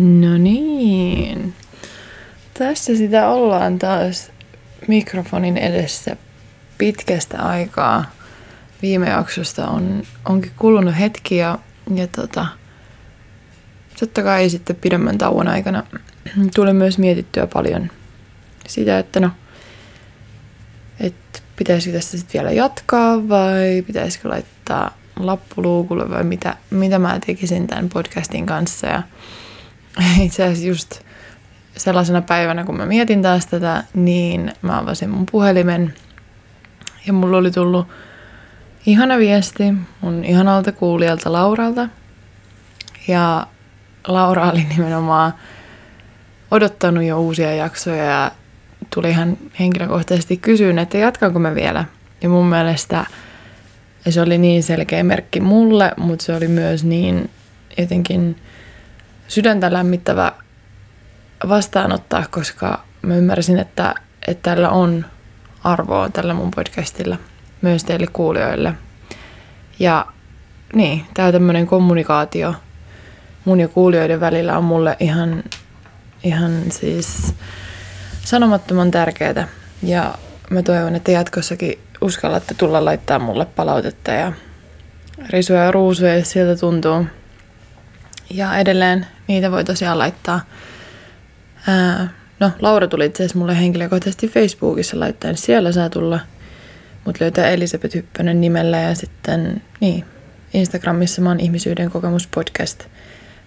No niin. Tässä sitä ollaan taas mikrofonin edessä pitkästä aikaa. Viime jaksosta on, onkin kulunut hetki ja, ja tota, totta kai sitten pidemmän tauon aikana tuli myös mietittyä paljon sitä, että no, että pitäisikö tästä sitten vielä jatkaa vai pitäisikö laittaa lappuluukulle vai mitä, mitä mä tekisin tämän podcastin kanssa. Ja itse asiassa just sellaisena päivänä, kun mä mietin taas tätä, niin mä avasin mun puhelimen ja mulla oli tullut ihana viesti mun ihanalta kuulijalta Lauralta. Ja Laura oli nimenomaan odottanut jo uusia jaksoja ja tuli ihan henkilökohtaisesti kysyyn, että jatkanko mä vielä. Ja mun mielestä se oli niin selkeä merkki mulle, mutta se oli myös niin jotenkin sydäntä lämmittävä vastaanottaa, koska mä ymmärsin, että, että tällä on arvoa tällä mun podcastilla myös teille kuulijoille. Ja niin, tämä tämmöinen kommunikaatio mun ja kuulijoiden välillä on mulle ihan, ihan siis sanomattoman tärkeää. Ja mä toivon, että jatkossakin uskallatte tulla laittaa mulle palautetta ja risuja ja ruusuja, jos sieltä tuntuu. Ja edelleen niitä voi tosiaan laittaa. Ää, no, Laura tuli itse asiassa mulle henkilökohtaisesti Facebookissa laittaen. Siellä saa tulla. Mut löytää Elisabeth Hyppönen nimellä ja sitten niin, Instagramissa mä oon ihmisyyden kokemus podcast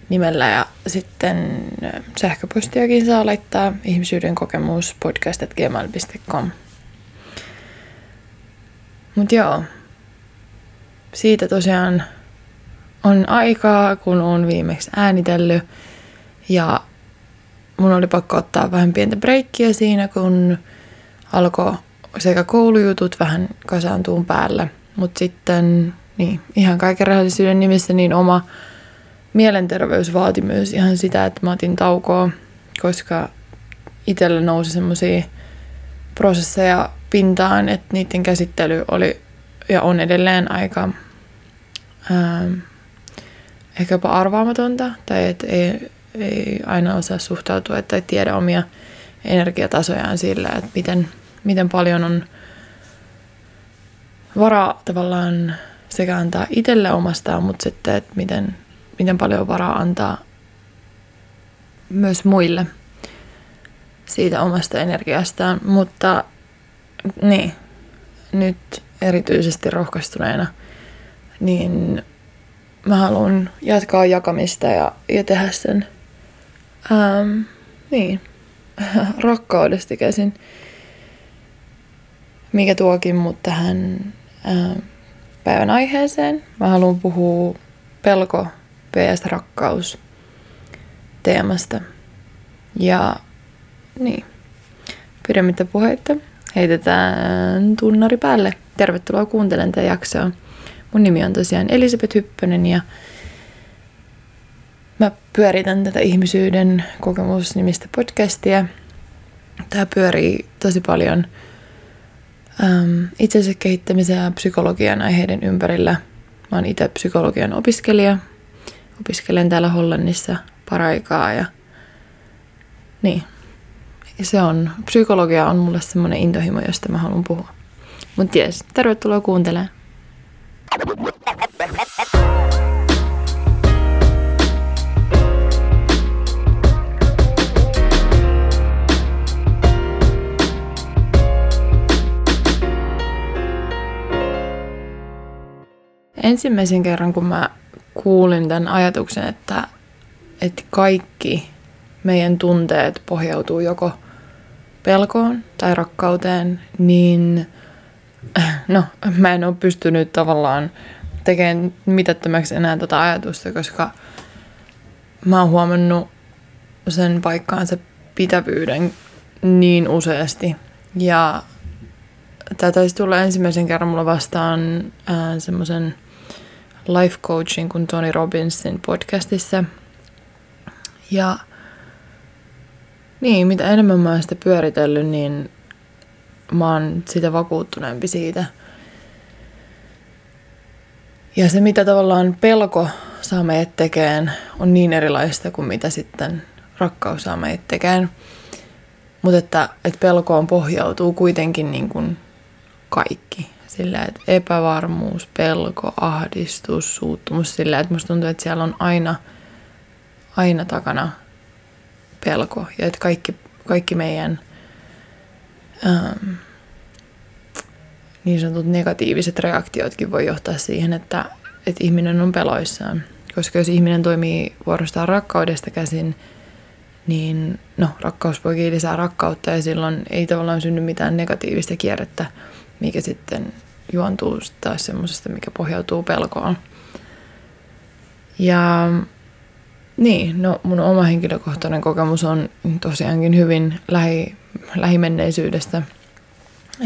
nimellä ja sitten sähköpostiakin saa laittaa ihmisyyden kokemus podcast.gmail.com. Mutta joo, siitä tosiaan on aikaa, kun on viimeksi äänitellyt. Ja mun oli pakko ottaa vähän pientä breikkiä siinä, kun alkoi sekä koulujutut vähän kasaantuun päällä. Mutta sitten niin, ihan kaiken rehellisyyden nimissä niin oma mielenterveys vaati myös ihan sitä, että mä otin taukoa, koska itsellä nousi semmoisia prosesseja pintaan, että niiden käsittely oli ja on edelleen aika ää, ehkä jopa arvaamatonta, tai että ei, ei aina osaa suhtautua tai tiedä omia energiatasojaan sillä, että miten, miten paljon on varaa tavallaan sekä antaa itselle omastaan, mutta sitten, että miten, miten paljon on varaa antaa myös muille siitä omasta energiastaan. Mutta niin, nyt erityisesti rohkaistuneena, niin mä haluan jatkaa jakamista ja, ja tehdä sen ähm, niin, rakkaudesta käsin, mikä tuokin mut tähän ähm, päivän aiheeseen. Mä haluan puhua pelko vs. rakkaus teemasta. Ja niin, pidemmittä puheitta heitetään tunnari päälle. Tervetuloa kuuntelemaan tätä jaksoa. Mun nimi on tosiaan Elisabeth Hyppönen ja mä pyöritän tätä ihmisyyden kokemusnimistä podcastia. Tämä pyörii tosi paljon ähm, itsensä kehittämisen ja psykologian aiheiden ympärillä. Mä oon itse psykologian opiskelija. Opiskelen täällä Hollannissa paraikaa ja niin, se on, psykologia on mulle semmoinen intohimo, josta mä haluan puhua. Mutta jes, tervetuloa kuuntelemaan. Ensimmäisen kerran, kun mä kuulin tämän ajatuksen, että, että kaikki meidän tunteet pohjautuu joko – pelkoon tai rakkauteen, niin no, mä en ole pystynyt tavallaan tekemään mitättömäksi enää tätä ajatusta, koska mä oon huomannut sen paikkaansa pitävyyden niin useasti. Ja tämä taisi tulla ensimmäisen kerran mulla vastaan semmoisen life coachin kuin Tony Robbinsin podcastissa. Ja niin, mitä enemmän mä oon sitä pyöritellyt, niin mä oon sitä vakuuttuneempi siitä. Ja se, mitä tavallaan pelko saa meidät tekemään, on niin erilaista kuin mitä sitten rakkaus saa meidät tekemään. Mutta että, että pelkoon pohjautuu kuitenkin niin kuin kaikki. Sillä, että epävarmuus, pelko, ahdistus, suuttumus. Sillä, että musta tuntuu, että siellä on aina, aina takana pelko. Ja että kaikki, kaikki meidän ähm, niin sanotut negatiiviset reaktiotkin voi johtaa siihen, että, että ihminen on peloissaan. Koska jos ihminen toimii vuorostaan rakkaudesta käsin, niin no, rakkaus voi lisää rakkautta ja silloin ei tavallaan synny mitään negatiivista kierrettä, mikä sitten juontuu taas semmoisesta, mikä pohjautuu pelkoon. Ja niin, no mun oma henkilökohtainen kokemus on tosiaankin hyvin lähi, lähimenneisyydestä.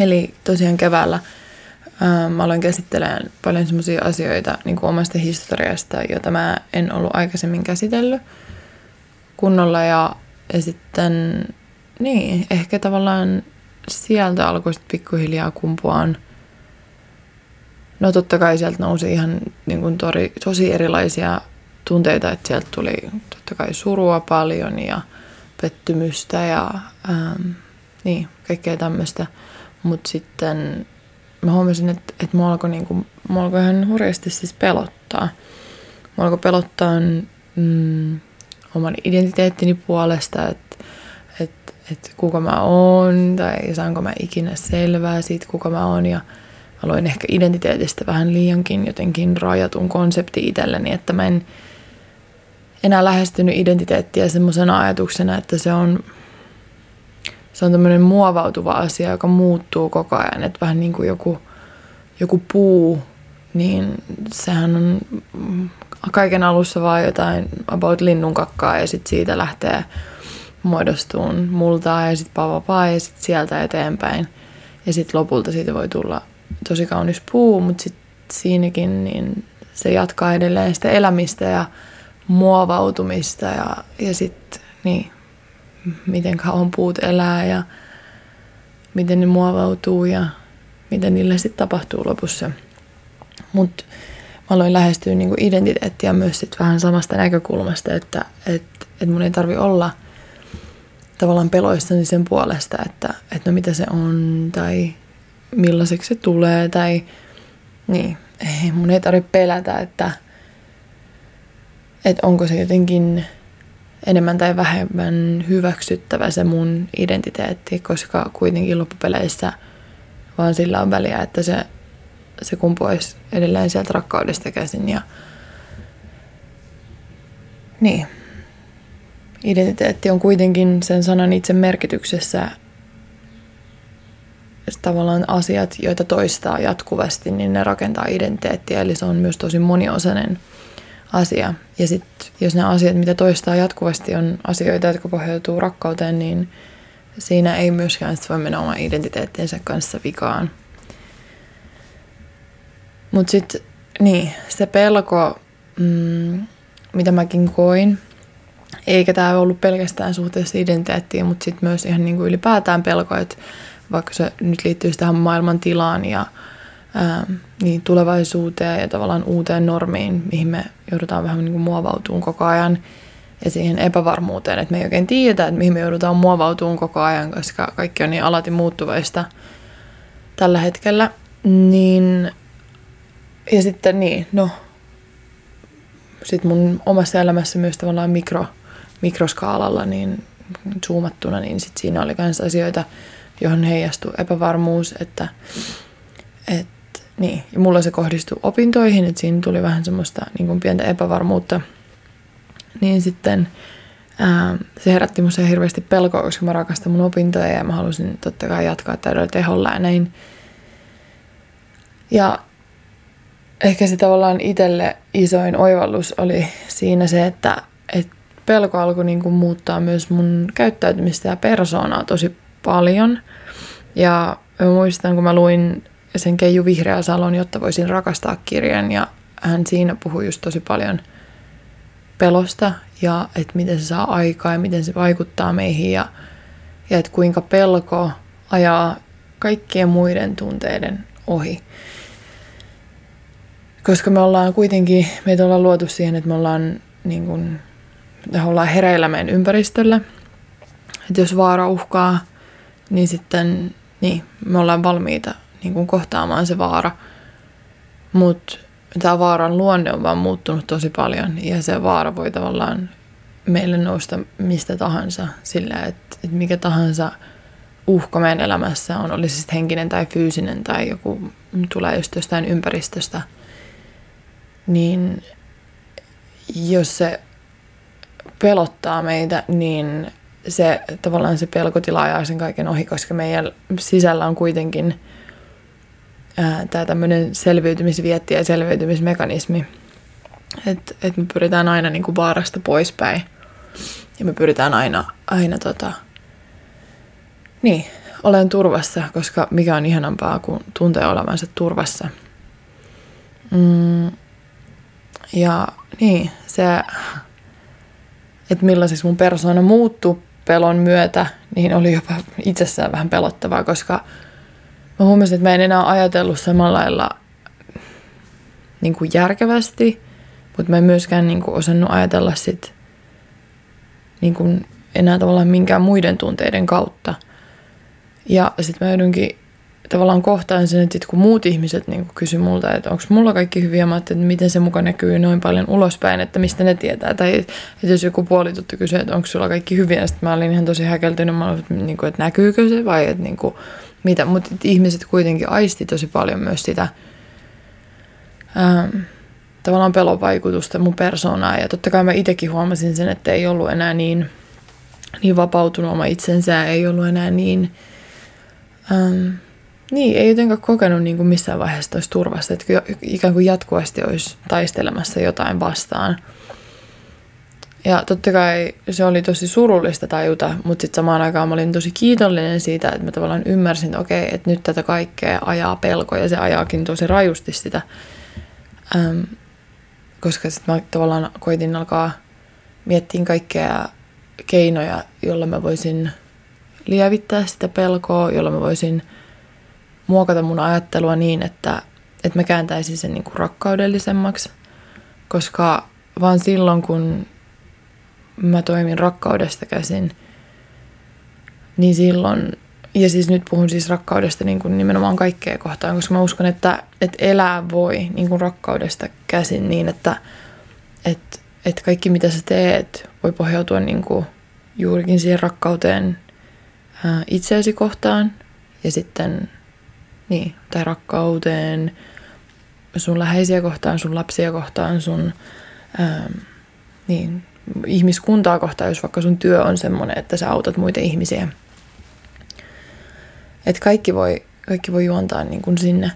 Eli tosiaan keväällä ää, mä aloin käsittelemään paljon semmoisia asioita niin kuin omasta historiasta, joita mä en ollut aikaisemmin käsitellyt kunnolla. Ja, ja sitten, niin, ehkä tavallaan sieltä alkoi sitten pikkuhiljaa kumpuaan. No totta kai sieltä nousi ihan niin kuin tori, tosi erilaisia tunteita, että sieltä tuli totta kai surua paljon ja pettymystä ja ähm, niin, kaikkea tämmöistä. Mutta sitten mä huomasin, että, että mua, alkoi niinku, mua alkoi ihan hurjasti siis pelottaa. Mua alkoi pelottaa mm, oman identiteettini puolesta, että että että kuka mä oon tai saanko mä ikinä selvää siitä, kuka mä oon. Ja aloin ehkä identiteetistä vähän liiankin jotenkin rajatun konsepti itselleni, että mä en enää lähestynyt identiteettiä semmoisena ajatuksena, että se on, se on tämmöinen muovautuva asia, joka muuttuu koko ajan. Että vähän niin kuin joku, joku puu, niin sehän on kaiken alussa vaan jotain about linnun kakkaa ja sitten siitä lähtee muodostuun multaa ja sitten pavapaa ja sitten sieltä eteenpäin. Ja sitten lopulta siitä voi tulla tosi kaunis puu, mutta sitten siinäkin niin se jatkaa edelleen sitä elämistä ja muovautumista ja, ja sitten niin, miten kauan puut elää ja miten ne muovautuu ja mitä niille sitten tapahtuu lopussa. Mutta mä aloin lähestyä niinku identiteettiä myös sit vähän samasta näkökulmasta, että et, et mun ei tarvi olla tavallaan peloissani sen puolesta, että et no mitä se on tai millaiseksi se tulee tai niin, ei, mun ei tarvitse pelätä, että että onko se jotenkin enemmän tai vähemmän hyväksyttävä se mun identiteetti, koska kuitenkin loppupeleissä vaan sillä on väliä, että se, se kumpuisi edelleen sieltä rakkaudesta käsin. Ja, niin. Identiteetti on kuitenkin sen sanan itse merkityksessä tavallaan asiat, joita toistaa jatkuvasti, niin ne rakentaa identiteettiä. Eli se on myös tosi moniosainen asia. Ja sitten jos ne asiat, mitä toistaa jatkuvasti, on asioita, jotka pohjautuu rakkauteen, niin siinä ei myöskään sit voi mennä oman identiteettiensä kanssa vikaan. Mutta sitten niin, se pelko, mm, mitä mäkin koin, eikä tämä ollut pelkästään suhteessa identiteettiin, mutta sitten myös ihan niinku ylipäätään pelko, että vaikka se nyt liittyy tähän maailman tilaan ja ää, niin tulevaisuuteen ja tavallaan uuteen normiin, mihin me joudutaan vähän niin kuin muovautumaan koko ajan ja siihen epävarmuuteen, että me ei oikein tiedä, että mihin me joudutaan muovautumaan koko ajan, koska kaikki on niin alati muuttuvaista tällä hetkellä. Niin, ja sitten niin, no, sitten mun omassa elämässä myös tavallaan mikro, mikroskaalalla niin zoomattuna, niin sit siinä oli myös asioita, johon heijastui epävarmuus, että, että niin, ja mulla se kohdistui opintoihin, että siinä tuli vähän semmoista niin kuin pientä epävarmuutta. Niin sitten ää, se herätti musta hirveästi pelkoa, koska mä rakastan mun opintoja ja mä halusin totta kai jatkaa täydellä teholla ja näin. Ja ehkä se tavallaan itselle isoin oivallus oli siinä se, että, että pelko alkoi niin kuin muuttaa myös mun käyttäytymistä ja persoonaa tosi paljon. Ja mä muistan, kun mä luin sen Keiju Vihreä Salon, jotta voisin rakastaa kirjan. Ja hän siinä puhui just tosi paljon pelosta ja että miten se saa aikaa ja miten se vaikuttaa meihin ja, ja että kuinka pelko ajaa kaikkien muiden tunteiden ohi. koska me ollaan kuitenkin, meitä ollaan luotu siihen, että me ollaan, niin kuin, me ollaan hereillä meidän ympäristöllä. Että jos vaara uhkaa, niin sitten niin, me ollaan valmiita niin kuin kohtaamaan se vaara. Mutta tämä vaaran luonne on vaan muuttunut tosi paljon ja se vaara voi tavallaan meille nousta mistä tahansa sillä, että, että mikä tahansa uhka meidän elämässä on, olisi sitten henkinen tai fyysinen tai joku tulee just jostain ympäristöstä, niin jos se pelottaa meitä, niin se tavallaan se pelkotila ajaa sen kaiken ohi, koska meidän sisällä on kuitenkin tämä tämmöinen selviytymisvietti ja selviytymismekanismi. Että et me pyritään aina niin kuin vaarasta poispäin. Ja me pyritään aina, aina tota, niin, olen turvassa, koska mikä on ihanampaa kuin tuntee olevansa turvassa. Mm, ja niin, se, että millaiseksi mun persoona muuttui pelon myötä, niin oli jopa itsessään vähän pelottavaa, koska mä huomasin, että mä en enää ajatellut samalla lailla niin kuin järkevästi, mutta mä en myöskään niin kuin osannut ajatella sit, niin kuin enää tavallaan minkään muiden tunteiden kautta. Ja sitten mä joudunkin tavallaan kohtaan sen, että sit kun muut ihmiset niin kysy multa, että onko mulla kaikki hyviä, mä että miten se muka näkyy noin paljon ulospäin, että mistä ne tietää. Tai että jos joku puolituttu kysyy, että onko sulla kaikki hyviä, sitten mä olin ihan tosi häkeltynyt, mä olin, että, niin kuin, että näkyykö se vai että niin kuin, mitä. Mutta ihmiset kuitenkin aisti tosi paljon myös sitä ähm, tavallaan pelon vaikutusta mun persoonaa. Ja totta kai mä itsekin huomasin sen, että ei ollut enää niin, niin vapautunut oma itsensä, ei ollut enää niin... Ähm, niin, ei jotenkaan kokenut niin kuin missään vaiheessa olisi turvassa, että ikään kuin jatkuvasti olisi taistelemassa jotain vastaan. Ja totta kai se oli tosi surullista tajuta, mutta sitten samaan aikaan mä olin tosi kiitollinen siitä, että mä tavallaan ymmärsin, että okei, että nyt tätä kaikkea ajaa pelko ja se ajaakin tosi rajusti sitä. Ähm, koska sitten mä tavallaan koitin alkaa miettiä kaikkea keinoja, jolla mä voisin lievittää sitä pelkoa, jolla mä voisin – muokata mun ajattelua niin, että, että mä kääntäisin sen niin kuin rakkaudellisemmaksi, koska vaan silloin, kun mä toimin rakkaudesta käsin, niin silloin, ja siis nyt puhun siis rakkaudesta niin kuin nimenomaan kaikkea kohtaan, koska mä uskon, että, että elää voi niin kuin rakkaudesta käsin niin, että, että, että kaikki mitä sä teet voi pohjautua niin kuin juurikin siihen rakkauteen itseäsi kohtaan ja sitten niin, tai rakkauteen sun läheisiä kohtaan, sun lapsia kohtaan, sun ähm, niin, ihmiskuntaa kohtaan, jos vaikka sun työ on semmoinen, että sä autat muita ihmisiä. Että kaikki voi, kaikki voi juontaa niin kuin sinne,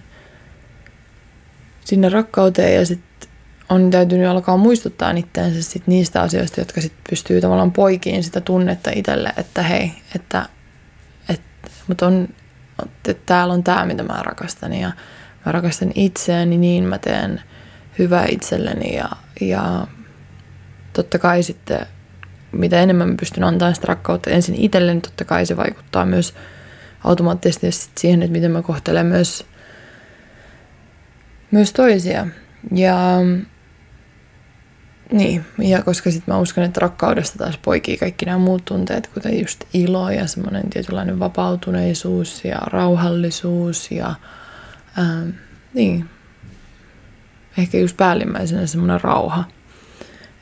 sinne rakkauteen ja sitten on täytynyt alkaa muistuttaa itseänsä sit niistä asioista, jotka sit pystyy tavallaan poikiin sitä tunnetta itselle, että hei, että, että mutta on että täällä on tämä, mitä mä rakastan ja mä rakastan itseäni, niin mä teen hyvää itselleni ja, ja totta kai sitten mitä enemmän mä pystyn antamaan sitä rakkautta ensin itselleni, totta kai se vaikuttaa myös automaattisesti siihen, että miten mä kohtelen myös, myös toisia. Ja niin, ja koska sitten mä uskon, että rakkaudesta taas poikii kaikki nämä muut tunteet, kuten just ilo ja semmoinen tietynlainen vapautuneisuus ja rauhallisuus ja ähm, niin, ehkä just päällimmäisenä semmoinen rauha.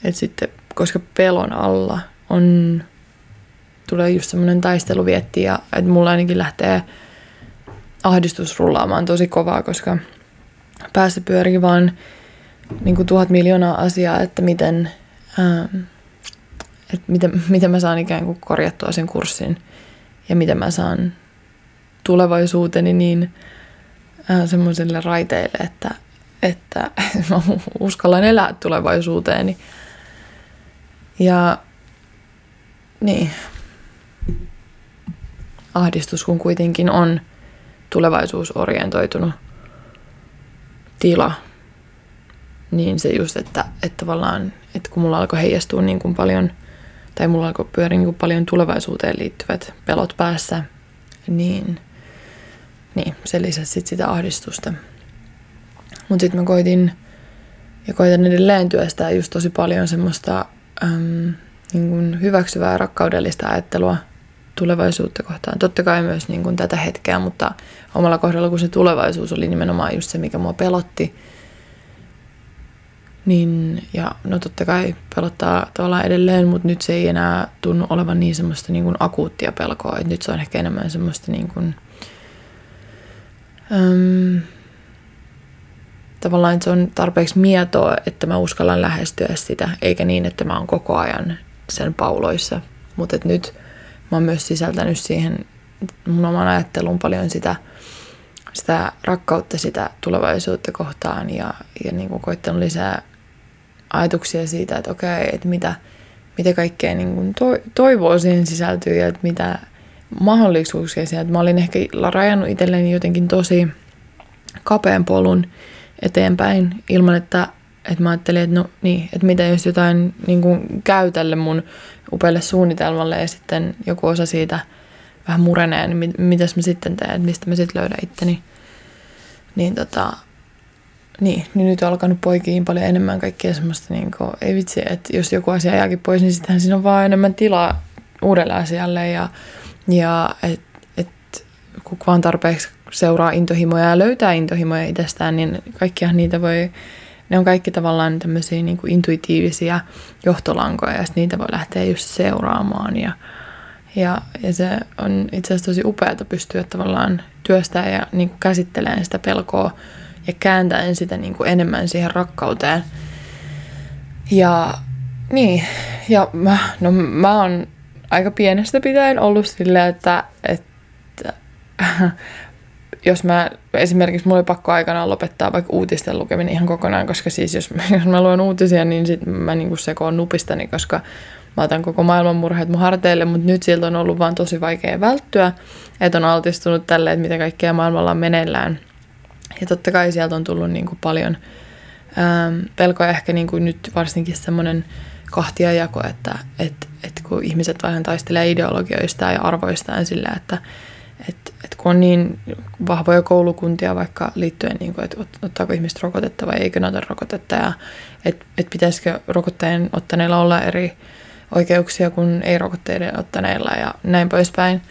Että sitten, koska pelon alla on, tulee just semmoinen taisteluvietti ja että mulla ainakin lähtee ahdistus rullaamaan tosi kovaa, koska päässä pyörii vaan niin kuin tuhat miljoonaa asiaa, että miten, ähm, että miten, miten mä saan ikään kuin korjattua sen kurssin ja miten mä saan tulevaisuuteni niin äh, semmoiselle raiteille, että, että mä uskallan elää tulevaisuuteeni. Ja niin, ahdistus kun kuitenkin on tulevaisuusorientoitunut tila, niin se just, että, että tavallaan, että kun mulla alkoi heijastua niin kuin paljon, tai mulla alkoi pyöriä niin kuin paljon tulevaisuuteen liittyvät pelot päässä, niin, niin se lisäsi sit sitä ahdistusta. Mutta sitten mä koitin ja koitan edelleen työstää just tosi paljon semmoista äm, niin kuin hyväksyvää rakkaudellista ajattelua tulevaisuutta kohtaan. Totta kai myös niin kuin tätä hetkeä, mutta omalla kohdalla, kun se tulevaisuus oli nimenomaan just se, mikä mua pelotti, niin, ja no totta kai pelottaa tavallaan edelleen, mutta nyt se ei enää tunnu olevan niin semmoista niin kuin akuuttia pelkoa, että nyt se on ehkä enemmän semmoista niin kuin, äm, tavallaan että se on tarpeeksi mietoa, että mä uskallan lähestyä sitä, eikä niin, että mä oon koko ajan sen pauloissa. Mutta nyt mä oon myös sisältänyt siihen mun oman ajatteluun paljon sitä, sitä rakkautta sitä tulevaisuutta kohtaan ja, ja niin kuin koittanut lisää ajatuksia siitä, että okei, että mitä, mitä kaikkea niin kuin to, toivoa siihen sisältyy ja että mitä mahdollisuuksia siellä. Mä olin ehkä rajannut itselleni jotenkin tosi kapean polun eteenpäin ilman, että, että mä ajattelin, että no niin, että mitä jos jotain niin kuin käy tälle mun upealle suunnitelmalle ja sitten joku osa siitä vähän murenee, niin mit, mitäs mä sitten teen, että mistä mä sitten löydän itteni. Niin tota, niin, niin nyt on alkanut poikiin paljon enemmän kaikkea semmoista, niin kuin, ei vitsi, että jos joku asia jääkin pois, niin sittenhän siinä on vaan enemmän tilaa uudelle asialle ja, ja että et, kun vaan tarpeeksi seuraa intohimoja ja löytää intohimoja itsestään, niin kaikkia niitä voi, ne on kaikki tavallaan tämmöisiä niin kuin intuitiivisia johtolankoja ja niitä voi lähteä just seuraamaan ja, ja, ja se on itse asiassa tosi upeaa pystyä tavallaan työstämään ja niin kuin käsittelemään sitä pelkoa ja kääntäen sitä niin kuin enemmän siihen rakkauteen. Ja niin, ja mä, no mä oon aika pienestä pitäen ollut silleen, että, että jos mä, esimerkiksi mulla oli pakko aikanaan lopettaa vaikka uutisten lukeminen ihan kokonaan, koska siis jos, jos mä luen uutisia, niin sit mä niinku sekoon nupistani, koska mä otan koko maailman murheet mun harteille, mutta nyt siltä on ollut vaan tosi vaikea välttyä, että on altistunut tälle, että mitä kaikkea maailmalla on meneillään – ja totta kai sieltä on tullut niin kuin paljon ähm, pelkoja, ehkä niin kuin nyt varsinkin semmoinen kahtiajako, että et, et kun ihmiset vähän taistelee ideologioista ja arvoistaan sillä, että et, et kun on niin vahvoja koulukuntia vaikka liittyen, niin kuin, että ottaako ihmiset rokotetta vai eikö ne ota rokotetta ja että et pitäisikö rokotteen ottaneilla olla eri oikeuksia kuin ei-rokotteiden ottaneilla ja näin poispäin.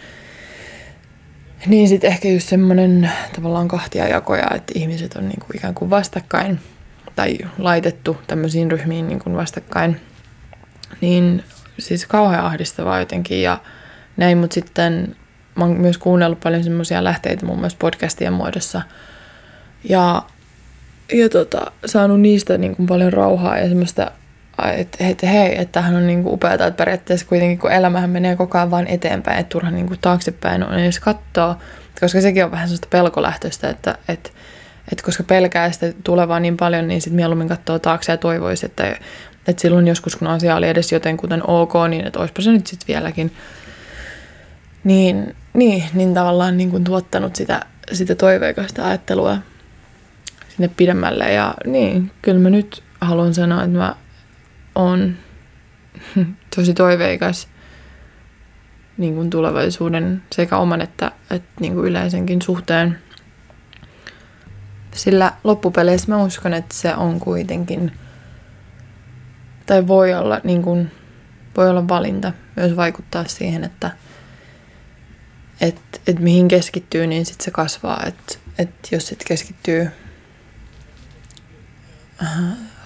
Niin sitten ehkä just semmoinen tavallaan kahtia jakoja, että ihmiset on niinku ikään kuin vastakkain tai laitettu tämmöisiin ryhmiin niinku vastakkain. Niin siis kauhean ahdistavaa jotenkin ja näin, mutta sitten mä oon myös kuunnellut paljon semmoisia lähteitä muun muassa podcastien muodossa. Ja, ja tota, saanut niistä niin kuin paljon rauhaa ja semmoista että et, hei, että tämähän on niinku upeaa, että periaatteessa kuitenkin kun elämähän menee koko ajan vaan eteenpäin, että turha niinku taaksepäin on edes katsoa, koska sekin on vähän sellaista pelkolähtöistä, että et, et koska pelkää sitä tulevaa niin paljon, niin sitten mieluummin katsoo taakse ja toivoisi, että, että silloin joskus kun asia oli edes jotenkuten ok, niin että olisipa se nyt sitten vieläkin. Niin, niin, niin tavallaan niin kuin tuottanut sitä, sitä toiveikasta ajattelua sinne pidemmälle. Ja niin, kyllä mä nyt haluan sanoa, että mä on tosi toiveikas niin kuin tulevaisuuden sekä oman että, että niin kuin yleisenkin suhteen. Sillä loppupeleissä mä uskon, että se on kuitenkin, tai voi olla, niin kuin, voi olla valinta myös vaikuttaa siihen, että et, et mihin keskittyy, niin sitten se kasvaa. Että et jos sit keskittyy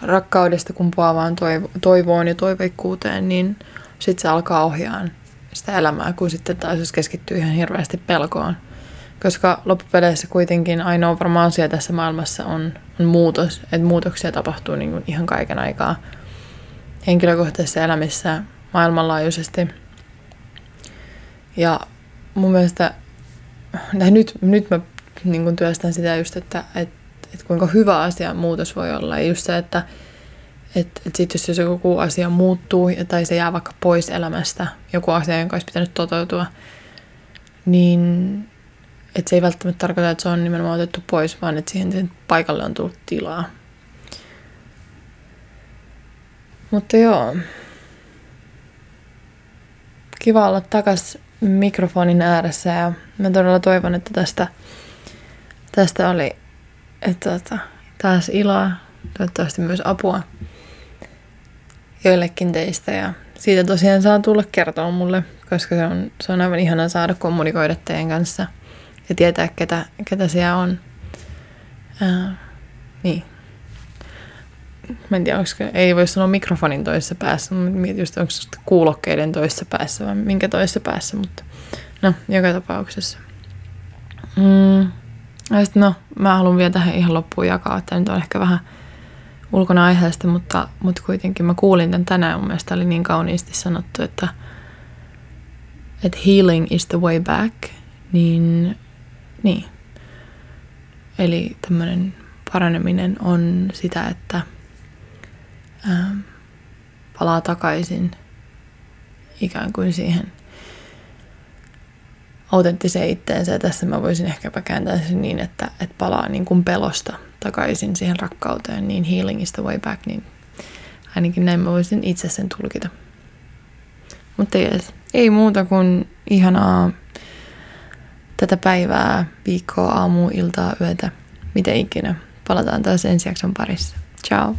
rakkaudesta kumpuavaan toivo, toivoon ja toiveikkuuteen, niin sitten se alkaa ohjaan sitä elämää, kun sitten taas jos keskittyy ihan hirveästi pelkoon. Koska loppupeleissä kuitenkin ainoa varma asia tässä maailmassa on, on muutos, että muutoksia tapahtuu niin kuin ihan kaiken aikaa henkilökohtaisessa elämissä maailmanlaajuisesti. Ja mun mielestä, nyt, nyt mä niin kuin työstän sitä just, että, että että kuinka hyvä asia muutos voi olla. Ja just se, että et, et sit jos joku asia muuttuu tai se jää vaikka pois elämästä, joku asia, jonka olisi pitänyt toteutua, niin että se ei välttämättä tarkoita, että se on nimenomaan otettu pois, vaan että siihen sen paikalle on tullut tilaa. Mutta joo. Kiva olla takas mikrofonin ääressä ja mä todella toivon, että tästä, tästä oli että tota, taas iloa toivottavasti myös apua joillekin teistä. Ja siitä tosiaan saa tulla kertoa mulle, koska se on, se on aivan ihana saada kommunikoida teidän kanssa ja tietää, ketä, ketä siellä on. Ää, niin. Mä en tiedä, onko, ei voi sanoa mikrofonin toisessa päässä, mutta mietin just, onko kuulokkeiden toisessa päässä vai minkä toisessa päässä, mutta no, joka tapauksessa. Mm. Ja sit, no, mä haluan vielä tähän ihan loppuun jakaa, että nyt on ehkä vähän ulkona aiheesta, mutta, mutta kuitenkin mä kuulin tämän tänään, mun mielestä oli niin kauniisti sanottu, että, että healing is the way back, niin, niin. Eli tämmöinen paraneminen on sitä, että ää, palaa takaisin ikään kuin siihen autenttiseen itteensä. Ja tässä mä voisin ehkäpä kääntää sen niin, että, että palaa niin kuin pelosta takaisin siihen rakkauteen, niin healing is the way back, niin ainakin näin mä voisin itse sen tulkita. Mutta yes, ei muuta kuin ihanaa tätä päivää, viikkoa, aamu, iltaa, yötä, mitä ikinä. Palataan taas ensi jakson parissa. Ciao!